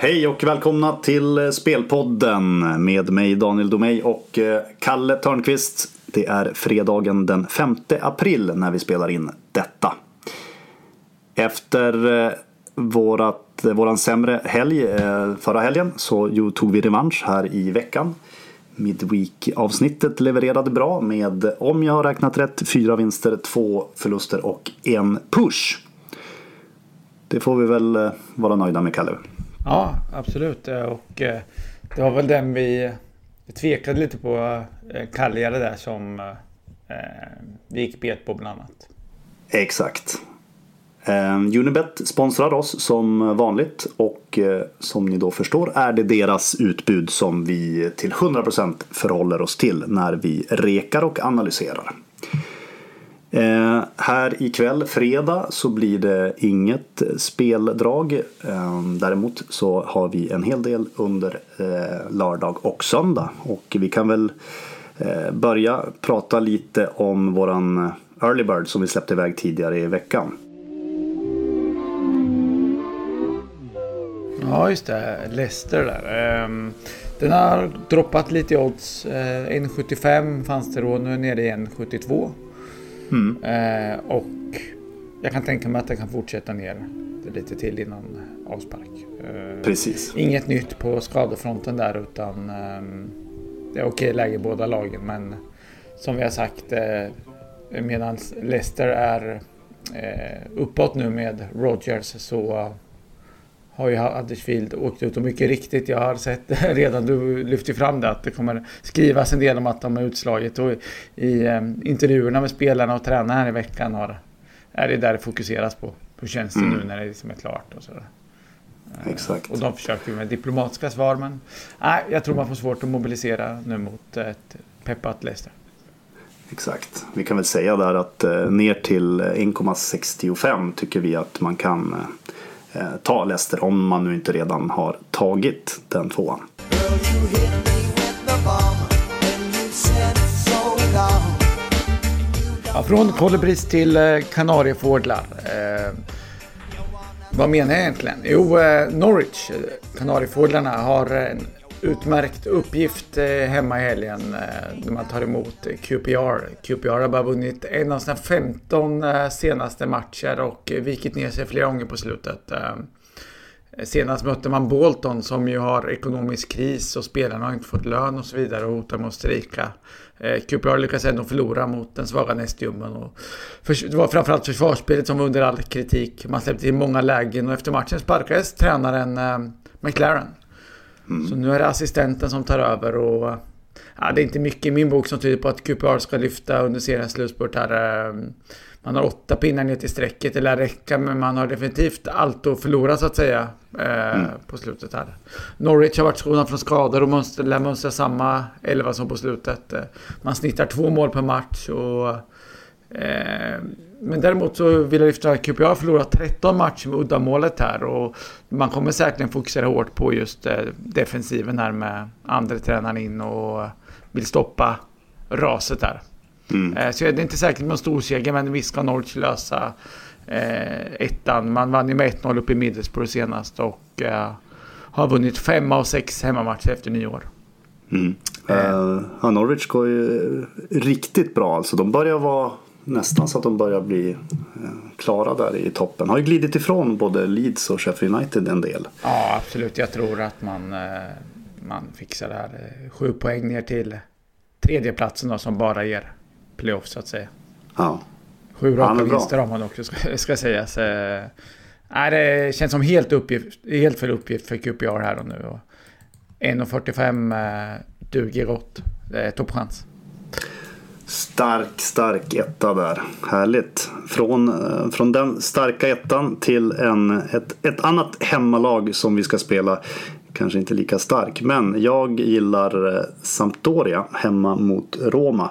Hej och välkomna till eh, Spelpodden med mig Daniel Domeij och eh, Kalle Törnqvist. Det är fredagen den 5 april när vi spelar in detta. Efter eh, vårat, eh, våran sämre helg förra helgen så tog vi revansch här i veckan. Midweek-avsnittet levererade bra med, om jag har räknat rätt, fyra vinster, två förluster och en push. Det får vi väl vara nöjda med, Kalle. Ja, absolut. Och eh, det var väl den vi tvekade lite på. Eh, Kaljare där som eh, vi gick bet på bland annat. Exakt. Ehm, Unibet sponsrar oss som vanligt och eh, som ni då förstår är det deras utbud som vi till 100% förhåller oss till när vi rekar och analyserar. Eh, här ikväll, fredag, så blir det inget speldrag. Ehm, däremot så har vi en hel del under eh, lördag och söndag. Och vi kan väl eh, börja prata lite om våran Early Bird som vi släppte iväg tidigare i veckan. Ja, just det. Leicester där. Ehm, den har droppat lite i odds. 1,75 eh, fanns det då, nu är den nere i 1,72. Mm. Eh, och jag kan tänka mig att det kan fortsätta ner lite till innan avspark. Eh, Precis. Inget nytt på skadefronten där utan eh, det är okej läge i båda lagen. Men som vi har sagt medan Leicester är uppåt nu med Rogers så har ju Huddersfield åkt ut och mycket riktigt, jag har sett redan, du lyfter fram det, att det kommer skrivas en del om att de har utslagit och i eh, intervjuerna med spelarna och tränarna här i veckan har, är det där det fokuseras på. Hur känns det mm. nu när det liksom är klart och sådär. Eh, Exakt. Och de försöker med diplomatiska svar men nej, jag tror man får svårt att mobilisera nu mot ett peppat Leicester. Exakt. Vi kan väl säga där att eh, ner till 1,65 tycker vi att man kan eh, eh, Eh, ta Leicester om man nu inte redan har tagit den tvåan. Ja, från kolibris till eh, kanariefåglar. Eh, vad menar jag egentligen? Jo, eh, Norwich, eh, kanariefåglarna, har en utmärkt uppgift eh, hemma i helgen eh, när man tar emot eh, QPR. QPR har bara vunnit en av sina 15 senaste matcher och vikit ner sig flera gånger på slutet. Senast mötte man Bolton som ju har ekonomisk kris och spelarna har inte fått lön och så vidare och hotar med att strejka. QPR lyckas ändå förlora mot den svaga nästjumman. Det var framförallt försvarsspelet som var under all kritik. Man släppte in många lägen och efter matchen sparkades tränaren McLaren. Mm. Så nu är det assistenten som tar över och ja, det är inte mycket i min bok som tyder på att QPR ska lyfta under seriens slutspurt här. Ehm, man har åtta pinnar ner till strecket, det lär räcka, men man har definitivt allt att förlora så att säga eh, mm. på slutet här. Norwich har varit skonad från skador och mönster, lär mönstra samma elva som på slutet. Eh, man snittar två mål per match och men däremot så vill jag lyfta att QPR har förlorat 13 matcher med uddamålet här och man kommer säkerligen fokusera hårt på just eh, defensiven här med andra tränaren in och vill stoppa raset där. Mm. Eh, så det är inte säkert med en stor seger men visst ska Norwich lösa eh, ettan. Man vann ju med 1-0 uppe i Middlesbrough senast och eh, har vunnit fem av sex hemmamatcher efter nyår. Mm. Uh, Norwich går ju riktigt bra alltså. De börjar vara nästan så att de börjar bli eh, klara där i toppen. Har ju glidit ifrån både Leeds och Sheffield United en del. Ja, absolut. Jag tror att man, eh, man fixar det här. Eh, sju poäng ner till tredjeplatsen då, som bara ger playoff så att säga. Ja. Sju raka vinster har man också, ska, ska sägas. Nej, det känns som helt, uppgift, helt fel uppgift för QPR här och nu. 1.45 duger gott. Det är toppchans. Stark, stark etta där. Härligt. Från, eh, från den starka ettan till en, ett, ett annat hemmalag som vi ska spela. Kanske inte lika stark, men jag gillar eh, Sampdoria hemma mot Roma.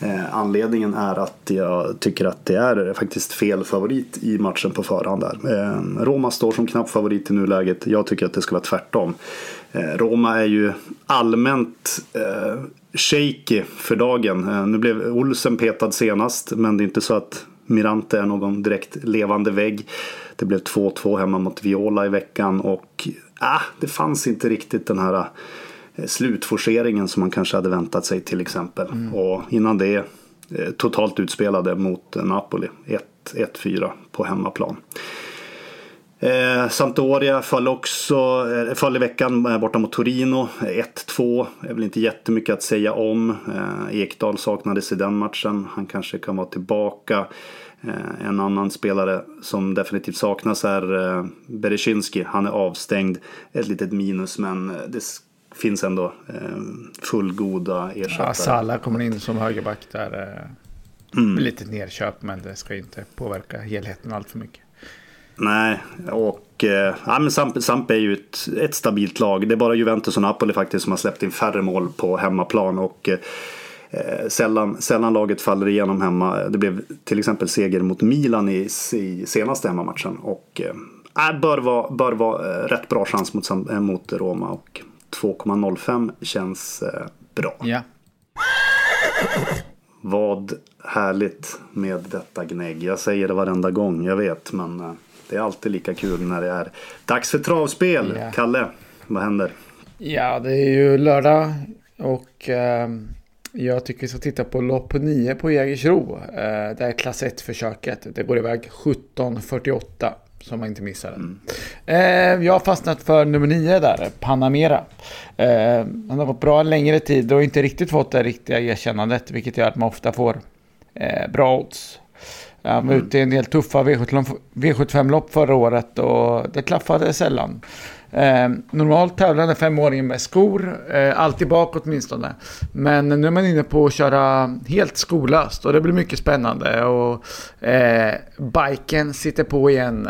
Eh, anledningen är att jag tycker att det är faktiskt fel favorit i matchen på förhand. Där. Eh, Roma står som knapp favorit i nuläget. Jag tycker att det ska vara tvärtom. Eh, Roma är ju allmänt eh, shaky för dagen. Eh, nu blev Olsen petad senast men det är inte så att Mirante är någon direkt levande vägg. Det blev 2-2 hemma mot Viola i veckan och ah, det fanns inte riktigt den här eh, slutforceringen som man kanske hade väntat sig till exempel. Mm. Och innan det totalt utspelade mot Napoli. 1-4 på hemmaplan. Eh, Sampdoria föll också, eh, föll i veckan eh, borta mot Torino. 1-2, är väl inte jättemycket att säga om. Eh, Ekdal saknades i den matchen. Han kanske kan vara tillbaka. Eh, en annan spelare som definitivt saknas är eh, Berezinski. Han är avstängd. Ett litet minus men eh, det finns ändå eh, fullgoda ersättare. Ja, Salah kommer in som högerback där. Mm. Lite nerköp men det ska inte påverka helheten allt för mycket. Nej, och eh, ja, men Samp, Samp är ju ett, ett, stabilt lag. Det är bara Juventus och Napoli faktiskt som har släppt in färre mål på hemmaplan. Och eh, sällan, sällan laget faller igenom hemma. Det blev till exempel seger mot Milan i, i senaste hemmamatchen. Och eh, bör vara, bör vara eh, rätt bra chans mot, eh, mot Roma. Och 2,05 känns eh, bra. Ja. Vad härligt med detta gnägg. Jag säger det varenda gång, jag vet. Men eh, det är alltid lika kul när det är dags för travspel. Yeah. Kalle, vad händer? Ja, det är ju lördag och eh, jag tycker vi ska titta på lopp 9 på Jägersro. Eh, det är klass 1-försöket. Det går iväg 17.48 som man inte missar. Mm. Eh, jag har fastnat för nummer 9 där, Panamera. Han har gått bra en längre tid och inte riktigt fått det riktiga erkännandet, vilket gör att man ofta får eh, bra odds. Han var mm. ute i en del tuffa V75-lopp förra året och det klaffade sällan. Eh, normalt tävlade femåringen med skor, eh, alltid bak åtminstone. Men nu är man inne på att köra helt skolöst och det blir mycket spännande. Och eh, biken sitter på igen.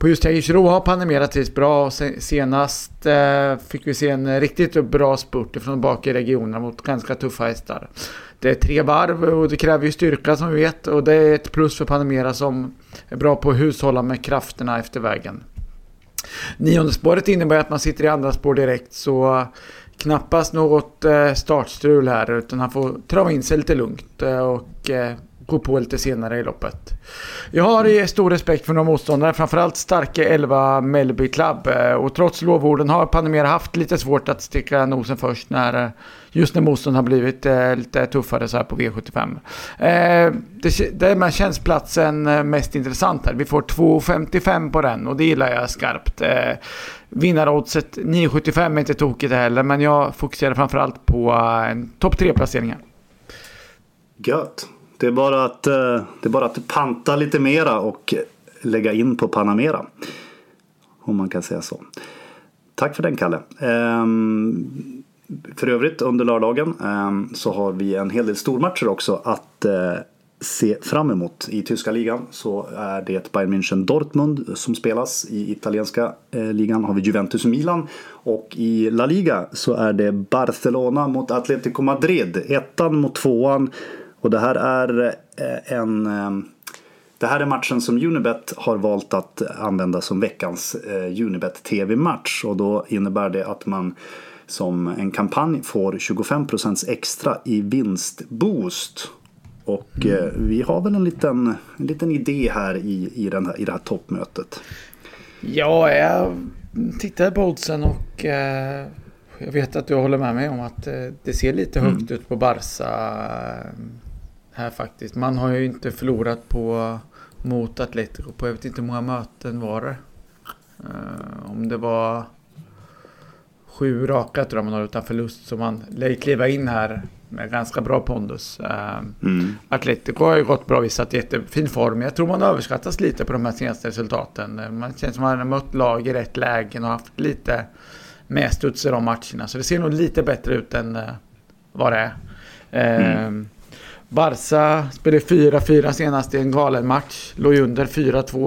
På just Jägersro har Panamera trivts bra. Senast eh, fick vi se en riktigt bra spurt från bak i regionen mot ganska tuffa hästar. Det är tre varv och det kräver ju styrka som vi vet och det är ett plus för Panamera som är bra på att hushålla med krafterna efter vägen. Nionde spåret innebär att man sitter i andra spår direkt så knappast något eh, startstrul här utan han får trava in sig lite lugnt eh, och eh, på lite senare i loppet. Jag har stor respekt för några motståndare, framförallt starka 11 Melby Club. Eh, och trots lovorden har Panamera haft lite svårt att sticka nosen först när eh, just när motstånd har blivit eh, lite tuffare så här på V75. Därmed känns platsen mest intressant här. Vi får 2,55 på den och det gillar jag skarpt. Vinnaroddset 9,75 är inte tokigt heller men jag fokuserar framförallt på en topp 3-placeringar. Gött. Det är, bara att, eh, det är bara att panta lite mera och lägga in på Panamera. Om man kan säga så. Tack för den Kalle. Ehm, för övrigt under lördagen ehm, så har vi en hel del stormatcher också att eh, se fram emot. I tyska ligan så är det Bayern München Dortmund som spelas. I italienska eh, ligan har vi Juventus Milan. Och i La Liga så är det Barcelona mot Atletico Madrid. Ettan mot tvåan. Och det här är eh, en ehm, det här är matchen som Unibet har valt att använda som veckans Unibet TV-match. Och då innebär det att man som en kampanj får 25% extra i vinstboost. Och mm. eh, vi har väl en liten, en liten idé här i, i, den här, i det här toppmötet. Ja, jag tittade på oddsen och eh, jag vet att du håller med mig om att eh, det ser lite mm. högt ut på Barca eh, här faktiskt. Man har ju inte förlorat på mot Atletico på jag vet inte hur många möten var det. Uh, om det var sju raka tror jag man har utan förlust. Så man lär kliva in här med ganska bra pondus. Ehm, mm. Atletico har ju gått bra, visat jättefin form. Jag tror man överskattas lite på de här senaste resultaten. Man känns som att man har mött lag i rätt lägen och haft lite medstuds i de matcherna. Så det ser nog lite bättre ut än uh, vad det är. Mm. Barca spelade 4-4 senast i en galen match. Låg under 4-2.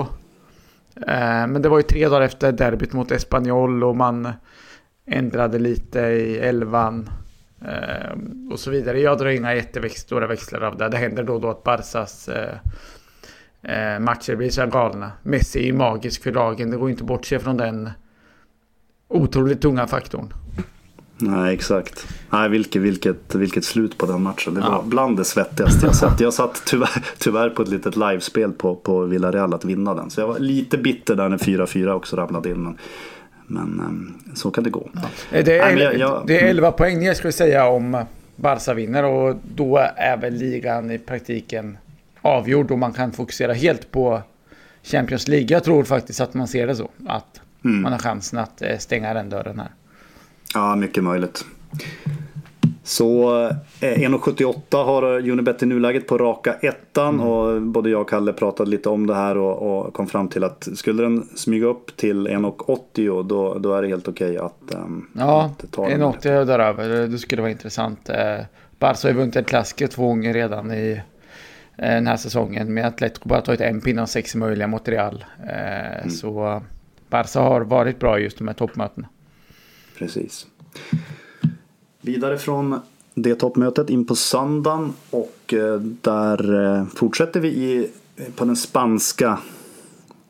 Eh, men det var ju tre dagar efter derbyt mot Espanyol och man ändrade lite i elvan. Eh, och så vidare. Jag drar inga jättestora växlar av det. Det händer då och då att Barcas eh, matcher blir så galna. Messi är ju magisk för lagen. Det går inte att bortse från den otroligt tunga faktorn. Nej, exakt. Nej, vilket, vilket, vilket slut på den matchen. Det var ja. bland det svettigaste jag sett. Jag satt tyvärr, tyvärr på ett litet livespel på, på Villarreal att vinna den. Så jag var lite bitter där när 4-4 också ramlade in. Men, men ehm, så kan det gå. Ja. Det, är, Nej, jag, jag, det är 11 poäng jag skulle säga om Barca vinner och då är väl ligan i praktiken avgjord och man kan fokusera helt på Champions League. Jag tror faktiskt att man ser det så. Att mm. man har chansen att eh, stänga den dörren här. Ja, mycket möjligt. Så 1,78 eh, har Unibet i nuläget på raka ettan mm. och både jag och Kalle pratade lite om det här och, och kom fram till att skulle den smyga upp till 1,80 då, då är det helt okej okay att um, Ja, 1,80 och däröver. Det skulle vara intressant. Eh, Barca har vunnit en klassiker två gånger redan i eh, den här säsongen med Atletico bara tagit en pinne av sex möjliga mot Real. Mm. Så Barca har varit bra just de här toppmötena. Precis. Vidare från det toppmötet in på söndagen och eh, där eh, fortsätter vi i, på den spanska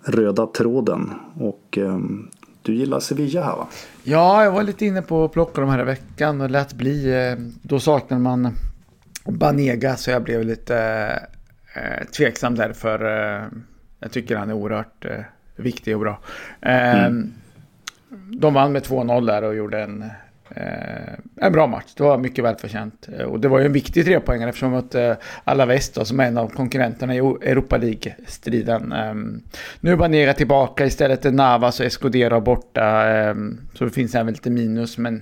röda tråden. Och eh, du gillar Sevilla här va? Ja, jag var lite inne på att plocka de här i veckan och lät bli. Då saknar man Banega så jag blev lite tveksam därför. Jag tycker han är oerhört viktig och bra. Mm. De vann med 2-0 där och gjorde en Eh, en bra match. Det var mycket välförtjänt. Eh, och det var ju en viktig trepoängare eftersom att eh, Alaves då, som är en av konkurrenterna i Europa League-striden. Eh, nu är Banega tillbaka, istället är Navas och Escudero borta. Eh, så det finns även lite minus, men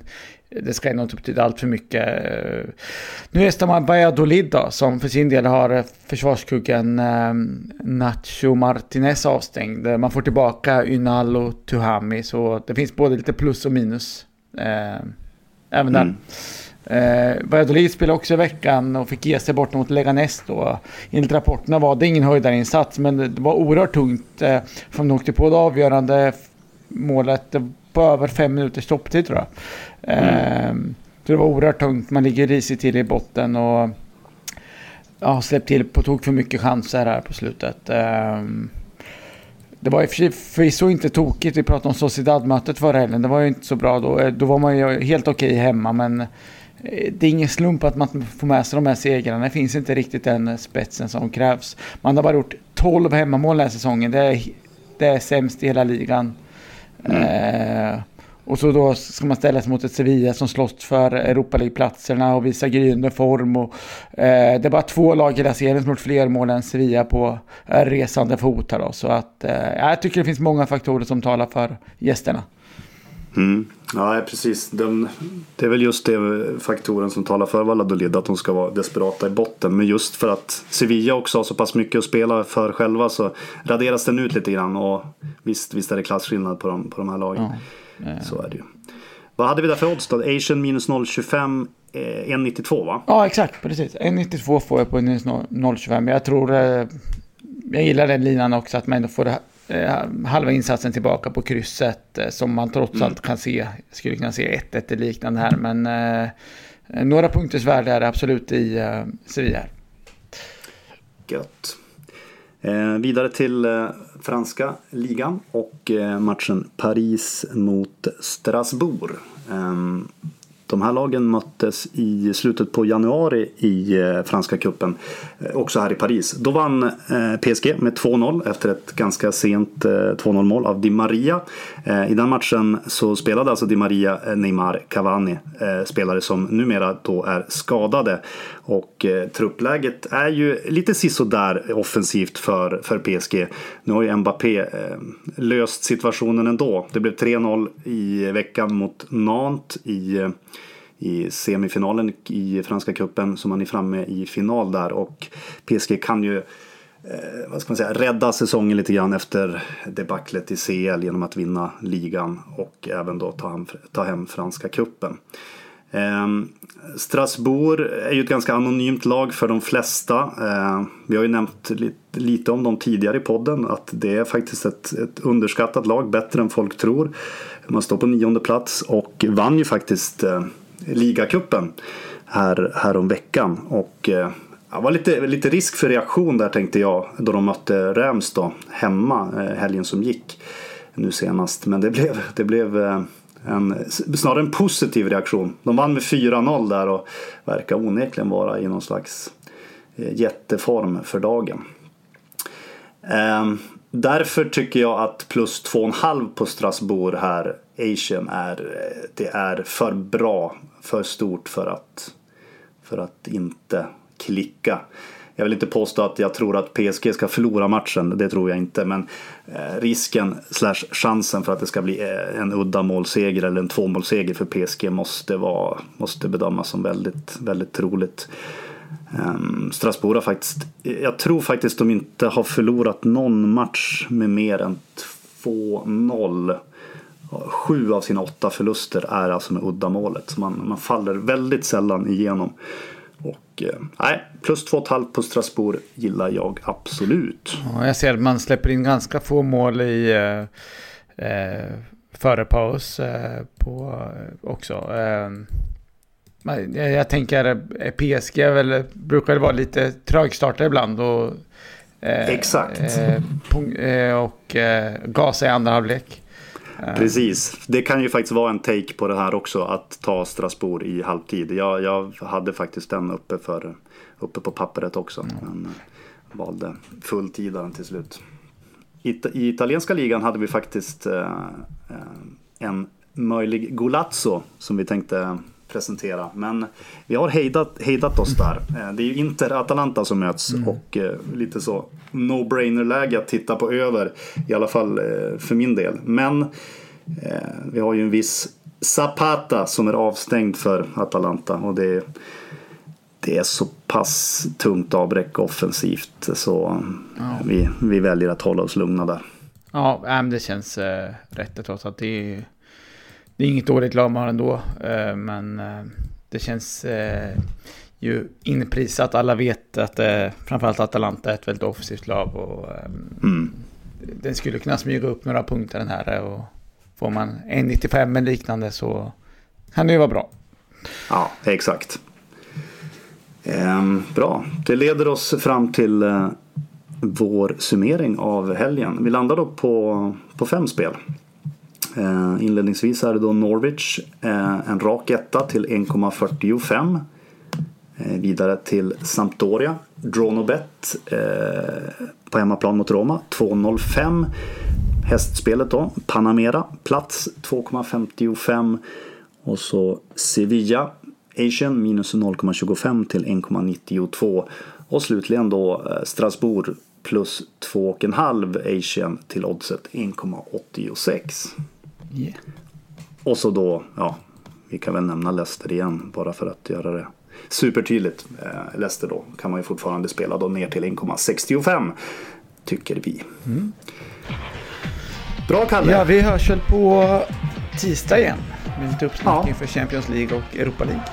det ska nog inte betyda allt för mycket. Eh, nu är man Valladolid då, som för sin del har försvarskuggen ehm, Nacho Martinez avstängd. Man får tillbaka Ynal och Tuhami, så det finns både lite plus och minus. Även där. Mm. Eh, Valladolid spelade också i veckan och fick ge sig bort mot Leganes då. Enligt rapporterna var det ingen höjdarinsats men det var oerhört tungt. Eh, för de åkte på det avgörande målet på över fem minuters stopptid tror jag. Mm. Så det var oerhört tungt. Man ligger risigt till i botten och ja, släppt till på tok för mycket chanser här på slutet. Eh, det var förvisso inte tokigt. Vi pratade om Sociedad-mötet förra helgen. Det var ju inte så bra då. Eh, då var man ju helt okej hemma, men eh, det är ingen slump att man får med sig de här segrarna. Det finns inte riktigt den spetsen som krävs. Man har bara gjort 12 hemmamål den här säsongen. Det är, det är sämst i hela ligan. Mm. Eh, och så då ska man ställas mot ett Sevilla som slåss för Europa League-platserna och visar gryende form. Och, eh, det är bara två lag i hela serien som gjort fler mål än Sevilla på eh, resande fot här då. Så att eh, jag tycker det finns många faktorer som talar för gästerna. Mm. Ja, precis. De, det är väl just det faktoren som talar för Valladolid, att de ska vara desperata i botten. Men just för att Sevilla också har så pass mycket att spela för själva så raderas den ut lite grann. Och visst, visst är det klassskillnad på de, på de här lagen. Eh. Så är det ju. Vad hade vi där för odds då? Asian minus 0,25, eh, 1,92 va? Ja exakt, precis. 1,92 får jag på minus 0,25. Jag tror, eh, jag gillar den linan också, att man ändå får eh, halva insatsen tillbaka på krysset. Eh, som man trots mm. allt kan se, skulle kunna se 1-1 eller liknande här. Men eh, några punkters värde är det absolut i eh, Sevilla. Gött. Eh, vidare till eh, franska ligan och eh, matchen Paris mot Strasbourg. De här lagen möttes i slutet på januari i eh, franska kuppen eh, också här i Paris. Då vann eh, PSG med 2-0 efter ett ganska sent 2-0 mål av Di Maria. I den matchen så spelade alltså Di Maria, Neymar, Cavani, spelare som numera då är skadade. Och truppläget är ju lite sisådär offensivt för, för PSG. Nu har ju Mbappé löst situationen ändå. Det blev 3-0 i veckan mot Nantes i i semifinalen i Franska cupen så man är framme i final där och PSG kan ju eh, vad ska man säga, rädda säsongen lite grann efter debaclet i CL genom att vinna ligan och även då ta hem, ta hem Franska cupen. Eh, Strasbourg är ju ett ganska anonymt lag för de flesta. Eh, vi har ju nämnt lite, lite, om dem tidigare i podden att det är faktiskt ett, ett underskattat lag, bättre än folk tror. Man står på nionde plats och vann ju faktiskt eh, ligacupen här, här om veckan. Och eh, det var lite, lite risk för reaktion där tänkte jag då de mötte Rams då hemma eh, helgen som gick nu senast. Men det blev, det blev eh, en, snarare en positiv reaktion. De vann med 4-0 där och verkar onekligen vara i någon slags eh, jätteform för dagen. Ehm, därför tycker jag att plus 2,5 på Strasbourg här, Asian, är, det är för bra, för stort för att, för att inte klicka. Jag vill inte påstå att jag tror att PSG ska förlora matchen, det tror jag inte. Men eh, risken slash chansen för att det ska bli eh, en udda målseger eller en tvåmålsseger för PSG måste, vara, måste bedömas som väldigt, väldigt troligt. Ehm, Strasbourg har faktiskt, jag tror faktiskt de inte har förlorat någon match med mer än 2-0. Sju av sina åtta förluster är alltså med uddamålet. Så man, man faller väldigt sällan igenom. Och eh, nej, plus 2,5 på Strasbourg gillar jag absolut. Ja, jag ser att man släpper in ganska få mål i eh, eh före paus eh, på också. Eh, jag, jag tänker eh, PSG väl, brukar vara lite trögstartade ibland. Och, Exakt. och gasa i andra halvlek. Precis. Det kan ju faktiskt vara en take på det här också. Att ta Strasbourg i halvtid. Jag, jag hade faktiskt den uppe, för, uppe på pappret också. Mm. Men eh, valde fulltidaren till slut. I, I italienska ligan hade vi faktiskt eh, eh en möjlig Golazzo som vi tänkte presentera. Men vi har hejdat, hejdat oss där. Eh, det är ju Inter-Atalanta som möts mm. och lite så no-brainer läge att titta på över. I alla fall för min del. Men vi har ju en viss Zapata som är avstängd för Atalanta och det, det är så pass tungt avbräck offensivt så ja. vi, vi väljer att hålla oss lugna där. Ja, det känns rätt trots att det är, det är inget dåligt lag man har ändå. Äh, men äh, det känns äh, ju inprisat. Alla vet att framförallt Atalanta är ett väldigt offensivt lag. Och, mm. Den skulle kunna smyga upp några punkter den här. Och, Får man 1,95 eller liknande så kan det ju vara bra. Ja, exakt. Ehm, bra, det leder oss fram till eh, vår summering av helgen. Vi landar då på, på fem spel. Eh, inledningsvis är det då Norwich, eh, en rak etta till 1,45. Eh, vidare till Sampdoria, Dronobet på hemmaplan mot Roma, 2,05. Hästspelet då, Panamera, plats 2,55. Och så Sevilla, Asian, minus 0,25 till 1,92. Och slutligen då Strasbourg plus 2,5 Asian till oddset 1,86. Yeah. Och så då, ja, vi kan väl nämna Leicester igen bara för att göra det supertydligt. Eh, Leicester då kan man ju fortfarande spela då ner till 1,65 tycker vi. Mm. Bra Kalle! Ja, vi hörs väl på tisdag igen. Med lite uppsnack ja. för Champions League och Europa League.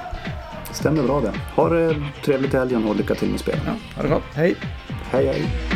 Stämmer bra det. Ha det trevligt i helgen och lycka till med spel. Ja, ha det gott. Hej! Hej hej!